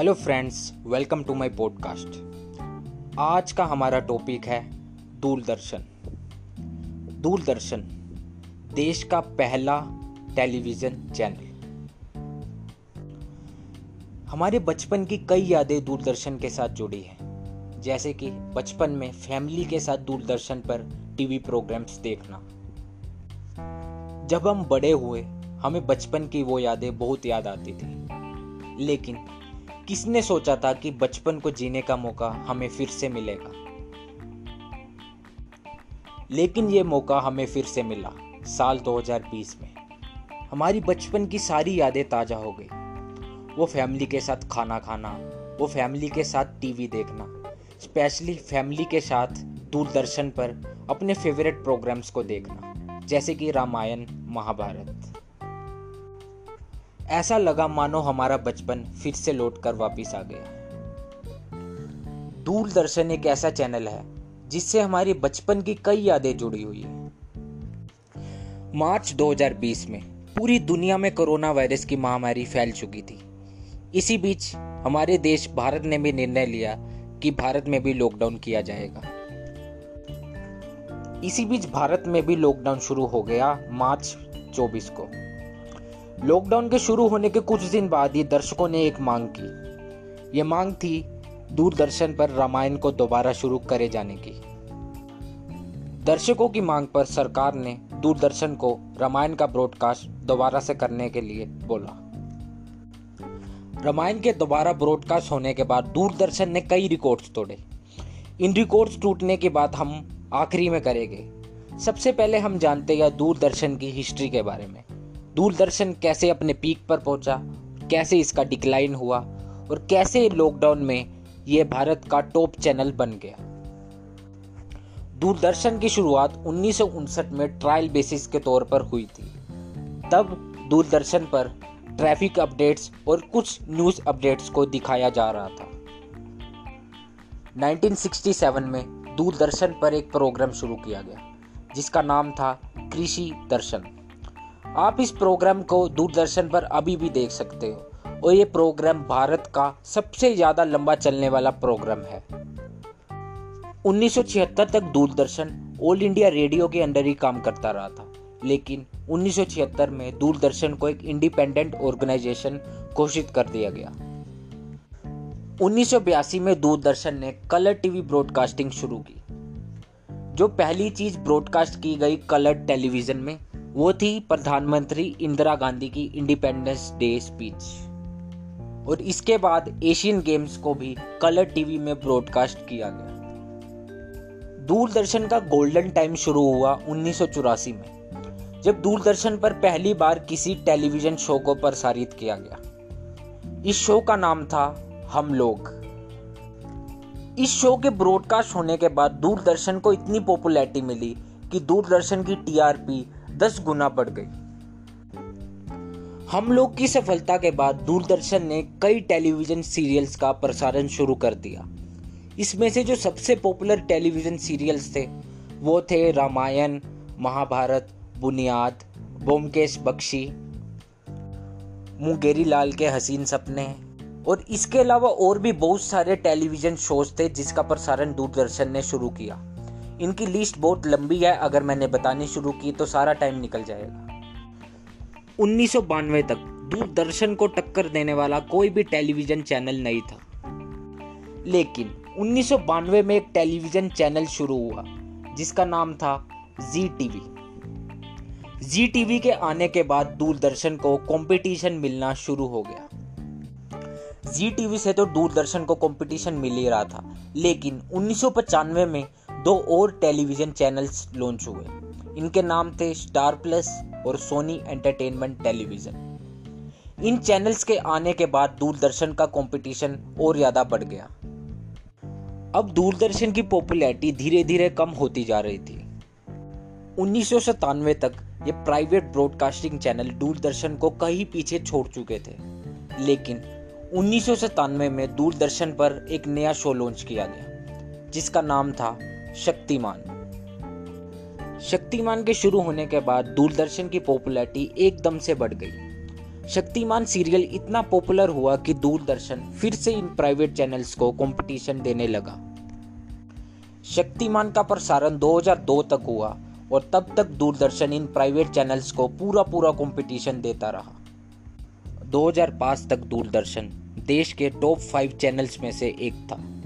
Hello friends welcome to my podcast आज का हमारा टॉपिक है दूरदर्शन। दूरदर्शन, देश का पहला टेलीविज़न चैनल हमारे बचपन की कई यादें दूरदर्शन के साथ जुड़ी हैं। जैसे कि बचपन में फैमिली के साथ दूरदर्शन पर टीवी प्रोग्राम्स देखना। जब हम बड़े हुए, हमें बचपन की वो यादें बहुत याद आती थी। लेकिन किसने सोचा था कि बचपन को जीने का मौका हमें फिर से मिलेगा? लेकिन ये मौका हमें फिर से मिला, साल 2020 में। हमारी बचपन की सारी यादें ताज़ा हो गई। वो फैमिली के साथ खाना खाना, वो फैमिली के साथ टीवी देखना, स्पेशली फैमिली के साथ दूरदर्शन पर अपने फेवरेट प्रोग्राम्स को देखना, जैसे कि रामायण, महाभारत। ऐसा लगा मानो हमारा बचपन फिर से लौट कर वापिस आ गया। दूरदर्शन एक ऐसा चैनल है, जिससे हमारी बचपन की कई यादें जुड़ी हुई है। मार्च 2020 में पूरी दुनिया में कोरोना वायरस की महामारी फैल चुकी थी। इसी बीच हमारे देश भारत ने भी निर्णय लिया कि भारत में भी लॉकडाउन किया जाएगा। इसी बीच भारत में भी लॉकडाउन शुरू हो गया मार्च 24 को। लॉकडाउन के शुरू होने के कुछ दिन बाद ही दर्शकों ने एक मांग की। ये मांग थी दूरदर्शन पर रामायण को दोबारा शुरू करे जाने की। दर्शकों की मांग पर सरकार ने दूरदर्शन को रामायण का ब्रॉडकास्ट दोबारा से करने के लिए बोला। रामायण के दोबारा ब्रॉडकास्ट होने के बाद दूरदर्शन ने कई रिकॉर्ड्स तोड़े। इन रिकॉर्ड्स टूटने के बाद हम आखिरी में करेंगे। सबसे पहले हम जानते हैं दूरदर्शन की हिस्ट्री के बारे में। दूरदर्शन कैसे अपने पीक पर पहुँचा? कैसे इसका डिक्लाइन हुआ? और कैसे लॉकडाउन में यह भारत का टॉप चैनल बन गया? दूरदर्शन की शुरुआत उन्नीस सौ उनसठ में ट्रायल बेसिस के तौर पर हुई थी। तब दूरदर्शन पर ट्रैफ़िक अपडेट्स और कुछ न्यूज़ अपडेट्स को दिखाया जा रहा था। 1967 में दूरदर्शन पर एक प्रोग्राम शुरू किया गया, जिसका नाम था कृषि दर्शन। आप इस प्रोग्राम को दूरदर्शन पर अभी भी देख सकते हो। और ये प्रोग्राम भारत का सबसे ज़्यादा लंबा चलने वाला प्रोग्राम है। 1976 तक दूरदर्शन ऑल इंडिया रेडियो के अंडर ही काम करता रहा था। लेकिन 1976 में दूरदर्शन को एक इंडिपेंडेंट ऑर्गेनाइजेशन घोषित कर दिया गया। 1982 में दूरदर्शन ने कलर टीवी ब्रॉडकास्टिंग शुरू की। जो पहली चीज़ ब्रॉडकास्ट की गई कलर टेलीविज़न में वो थी प्रधानमंत्री इंदिरा गांधी की इंडिपेंडेंस डे स्पीच और इसके बाद एशियन गेम्स को भी कलर टीवी में ब्रॉडकास्ट किया गया। दूरदर्शन का गोल्डन टाइम शुरू हुआ उन्नीस सौ चौरासी में, जब दूरदर्शन पर पहली बार किसी टेलीविज़न शो को प्रसारित किया गया। इस शो का नाम था हम लोग। इस शो के ब्रॉडकास्ट होने के बाद दूरदर्शन को इतनी पॉपुलैरिटी मिली कि दूरदर्शन की टीआरपी दस गुना बढ़ गई। हम लोग की सफलता के बाद दूरदर्शन ने कई टेलीविज़न सीरियल्स का प्रसारण शुरू कर दिया। इसमें से जो सबसे पॉपुलर टेलीविज़न सीरियल्स थे, वो थे रामायण, महाभारत, बुनियाद, बोमकेश बख्शी, मुंगेरी लाल के हसीन सपने और इसके अलावा और भी बहुत सारे टेलीविज़न शोज़ थे जिसका प्रसारण दूरदर्शन ने शुरू किया। इनकी लिस्ट बहुत लंबी है, अगर मैंने बतानी शुरू की तो सारा टाइम निकल जाएगा। उन्नीस सौ बानवे तक दूरदर्शन को टक्कर देने वाला कोई भी टेलीविज़न चैनल नहीं था। लेकिन उन्नीस सौ बानवे में एक टेलीविज़न चैनल शुरू हुआ, जिसका नाम था जी टीवी जी टीवी के आने के बाद दूरदर्शन को कंपटीशन मिलना शुरू हो गया। जी टीवी से तो दूरदर्शन को कंपटीशन मिल ही रहा था, लेकिन उन्नीस में दो और टेलीविज़न चैनल्स लॉन्च हुए। इनके नाम थे स्टार प्लस और सोनी एंटरटेनमेंट टेलीविज़न इन चैनल्स के आने के बाद दूरदर्शन का कंपटीशन और ज़्यादा बढ़ गया। अब दूरदर्शन की पॉपुलैरिटी धीरे धीरे कम होती जा रही थी। उन्नीस सौ सतानवे तक ये प्राइवेट ब्रॉडकास्टिंग चैनल दूरदर्शन को कहीं पीछे छोड़ चुके थे। लेकिन उन्नीस सौ सतानवे में दूरदर्शन पर एक नया शो लॉन्च किया गया, जिसका नाम था शक्तिमान। शक्तिमान के शुरू होने के बाद दूरदर्शन की पॉपुलैरिटी एकदम से बढ़ गई। शक्तिमान सीरियल इतना पॉपुलर हुआ कि दूरदर्शन फिर से इन प्राइवेट चैनल्स को कंपटीशन देने लगा। शक्तिमान का प्रसारण 2002 तक हुआ और तब तक दूरदर्शन इन प्राइवेट चैनल्स को पूरा पूरा कंपटीशन देता रहा। 2005 तक दूरदर्शन देश के टॉप फाइव चैनल्स में से एक था।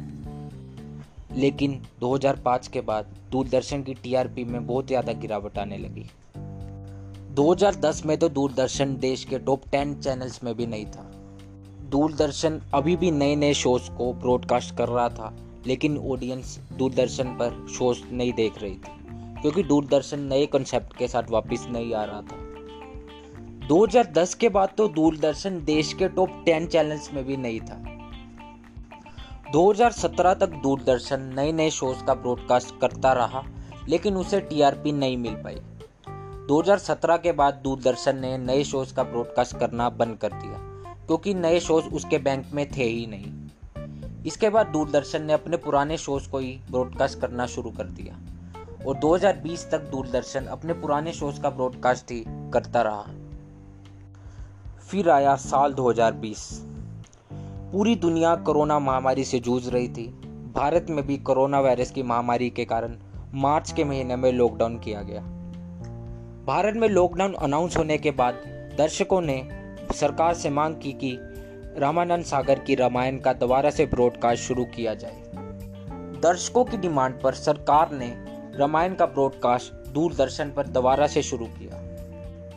लेकिन 2005 के बाद दूरदर्शन की टीआरपी में बहुत ज़्यादा गिरावट आने लगी। 2010 में तो दूरदर्शन देश के टॉप टेन चैनल्स में भी नहीं था। दूरदर्शन अभी भी नए नए शोज़ को ब्रॉडकास्ट कर रहा था, लेकिन ऑडियंस दूरदर्शन पर शोज़ नहीं देख रही थी, क्योंकि दूरदर्शन नए कॉन्सेप्ट के साथ वापस नहीं आ रहा था। 2010 के बाद तो दूरदर्शन देश के टॉप टेन चैनल्स में भी नहीं था। 2017 तक दूरदर्शन नए नए शोज़ का ब्रॉडकास्ट करता रहा, लेकिन उसे टीआरपी नहीं मिल पाई। 2017 के बाद दूरदर्शन ने नए शोज़ का ब्रॉडकास्ट करना बंद कर दिया, क्योंकि नए शोज़ उसके बैंक में थे ही नहीं। इसके बाद दूरदर्शन ने अपने पुराने शोज़ को ही ब्रॉडकास्ट करना शुरू कर दिया, और 2020 तक दूरदर्शन अपने पुराने शोज़ का ब्रॉडकास्ट ही करता रहा। फिर आया साल 2020 पूरी दुनिया कोरोना महामारी से जूझ रही थी। भारत में भी कोरोना वायरस की महामारी के कारण मार्च के महीने में लॉकडाउन किया गया। भारत में लॉकडाउन अनाउंस होने के बाद दर्शकों ने सरकार से मांग की कि रामानंद सागर की रामायण का दोबारा से ब्रॉडकास्ट शुरू किया जाए। दर्शकों की डिमांड पर सरकार ने रामायण का ब्रॉडकास्ट दूरदर्शन पर दोबारा से शुरू किया।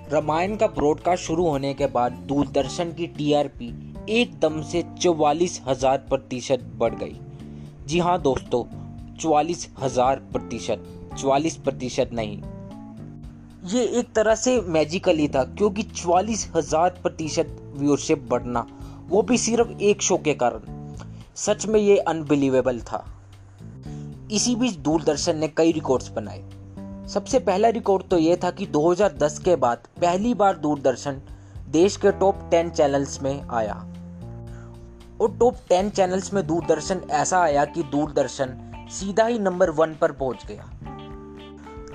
रामायण का ब्रॉडकास्ट शुरू होने के बाद दूरदर्शन की टीआरपी एकदम से चौवालीस हज़ार प्रतिशत बढ़ गई। जी हाँ दोस्तों, चौवालीस हज़ार प्रतिशत, चौवालीस प्रतिशत नहीं। ये एक तरह से मैजिकल ही था, क्योंकि चवालीस हज़ार प्रतिशत व्यूअरशिप बढ़ना, वो भी सिर्फ़ एक शो के कारण। सच में ये अनबिलीवेबल था। इसी बीच दूरदर्शन ने कई रिकॉर्ड्स बनाए। सबसे पहला रिकॉर्ड तो ये था कि 2010 के बाद पहली बार दूरदर्शन देश के टॉप 10 चैनल्स में आया। और टॉप टेन चैनल्स में दूरदर्शन ऐसा आया कि दूरदर्शन सीधा ही नंबर वन पर पहुँच गया।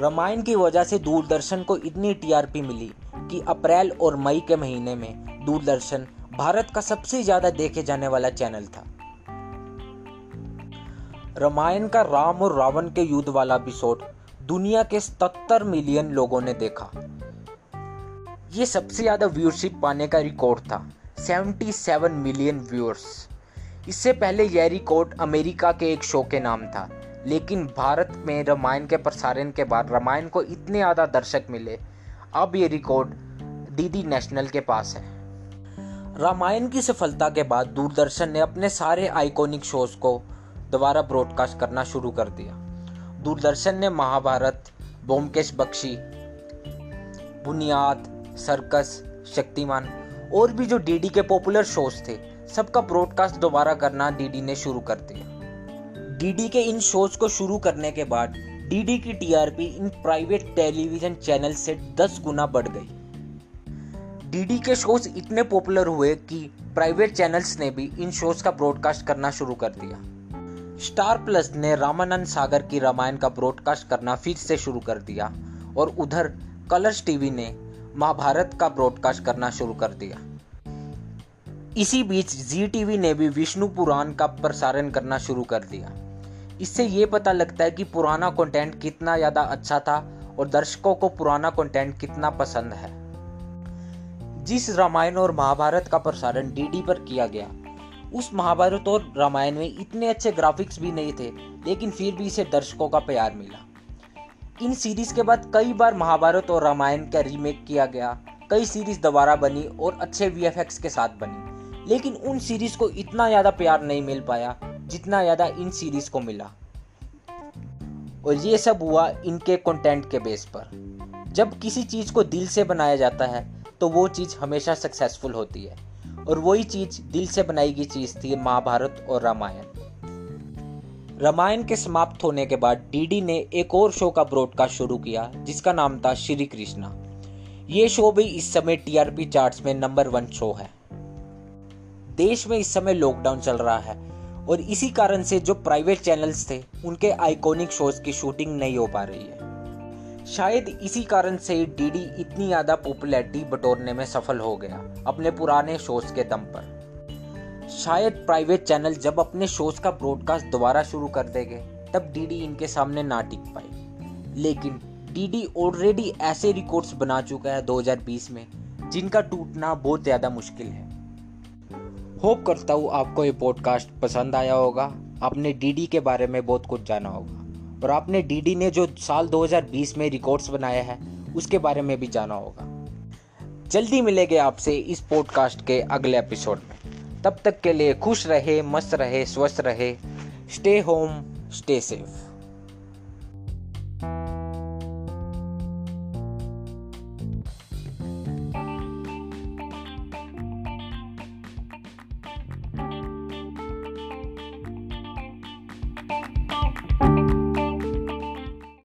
रामायण की वजह से दूरदर्शन को इतनी टीआरपी मिली कि अप्रैल और मई के महीने में दूरदर्शन भारत का सबसे ज़्यादा देखे जाने वाला चैनल था। रामायण का राम और रावण के युद्ध वाला एपिसोड दुनिया के 77 मिलियन लोगों ने देखा। ये सबसे ज़्यादा व्यूअरशिप पाने का रिकॉर्ड था। 77 मिलियन व्यूअर्स। इससे पहले यह रिकॉर्ड अमेरिका के एक शो के नाम था, लेकिन भारत में रामायण के प्रसारण के बाद रामायण को इतने ज़्यादा दर्शक मिले, अब ये रिकॉर्ड डीडी नेशनल के पास है। रामायण की सफलता के बाद दूरदर्शन ने अपने सारे आइकॉनिक शोज़ को दोबारा ब्रॉडकास्ट करना शुरू कर दिया। दूरदर्शन ने महाभारत, बोमकेश बख्शी, बुनियाद, सर्कस, शक्तिमान और भी जो डीडी के पॉपुलर शोज़ थे, सबका ब्रॉडकास्ट दोबारा करना डीडी ने शुरू कर दिया। डीडी के इन शोज़ को शुरू करने के बाद डीडी की टीआरपी इन प्राइवेट टेलीविज़न चैनल से 10 गुना बढ़ गई। डीडी के शोज़ इतने पॉपुलर हुए कि प्राइवेट चैनल्स ने भी इन शोज़ का ब्रॉडकास्ट करना शुरू कर दिया। स्टार प्लस ने रामानंद सागर की रामायण का ब्रॉडकास्ट करना फिर से शुरू कर दिया और उधर कलर्स टीवी ने महाभारत का ब्रॉडकास्ट करना शुरू कर दिया। इसी बीच जी टीवी ने भी विष्णु पुराण का प्रसारण करना शुरू कर दिया। इससे ये पता लगता है कि पुराना कंटेंट कितना ज़्यादा अच्छा था और दर्शकों को पुराना कंटेंट कितना पसंद है। जिस रामायण और महाभारत का प्रसारण डीडी पर किया गया, उस महाभारत और रामायण में इतने अच्छे ग्राफिक्स भी नहीं थे, लेकिन फिर भी इसे दर्शकों का प्यार मिला। इन सीरीज़ के बाद कई बार महाभारत और रामायण का रीमेक किया गया। कई सीरीज़ दोबारा बनी और अच्छे वीएफएक्स के साथ बनी। लेकिन उन सीरीज़ को इतना ज़्यादा प्यार नहीं मिल पाया, जितना ज़्यादा इन सीरीज़ को मिला। और ये सब हुआ इनके कंटेंट के बेस पर। जब किसी चीज़ को दिल से बनाया जाता है तो वो चीज़ हमेशा सक्सेसफुल होती है। और वही चीज़ दिल से बनाई गई चीज़ थी महाभारत और रामायण। रामायण के समाप्त होने के बाद डीडी ने एक और शो का ब्रॉडकास्ट शुरू किया, जिसका नाम था श्री कृष्णा। ये शो भी इस समय टीआरपी चार्ट्स में नंबर वन शो है। देश में इस समय लॉकडाउन चल रहा है, और इसी कारण से जो प्राइवेट चैनल्स थे, उनके आइकॉनिक शोज़ की शूटिंग नहीं हो पा रही है। शायद इसी कारण से डीडी इतनी ज़्यादा पॉपुलैरिटी बटोरने में सफल हो गया, अपने पुराने शोज़ के दम पर। शायद प्राइवेट चैनल जब अपने शोज़ का ब्रॉडकास्ट दोबारा शुरू कर देंगे, तब डीडी इनके सामने ना टिक पाई लेकिन डीडी ऑलरेडी ऐसे रिकॉर्ड्स बना चुका है 2020 में, जिनका टूटना बहुत ज़्यादा मुश्किल है। होप करता हूँ आपको ये पॉडकास्ट पसंद आया होगा। आपने डीडी के बारे में बहुत कुछ जाना होगा। और आपने डीडी ने जो साल 2020 में रिकॉर्ड्स बनाया है, उसके बारे में भी जाना होगा। जल्दी मिलेंगे आपसे इस पॉडकास्ट के अगले एपिसोड में। तब तक के लिए खुश रहे मस्त रहे स्वस्थ रहे। Stay home stay safe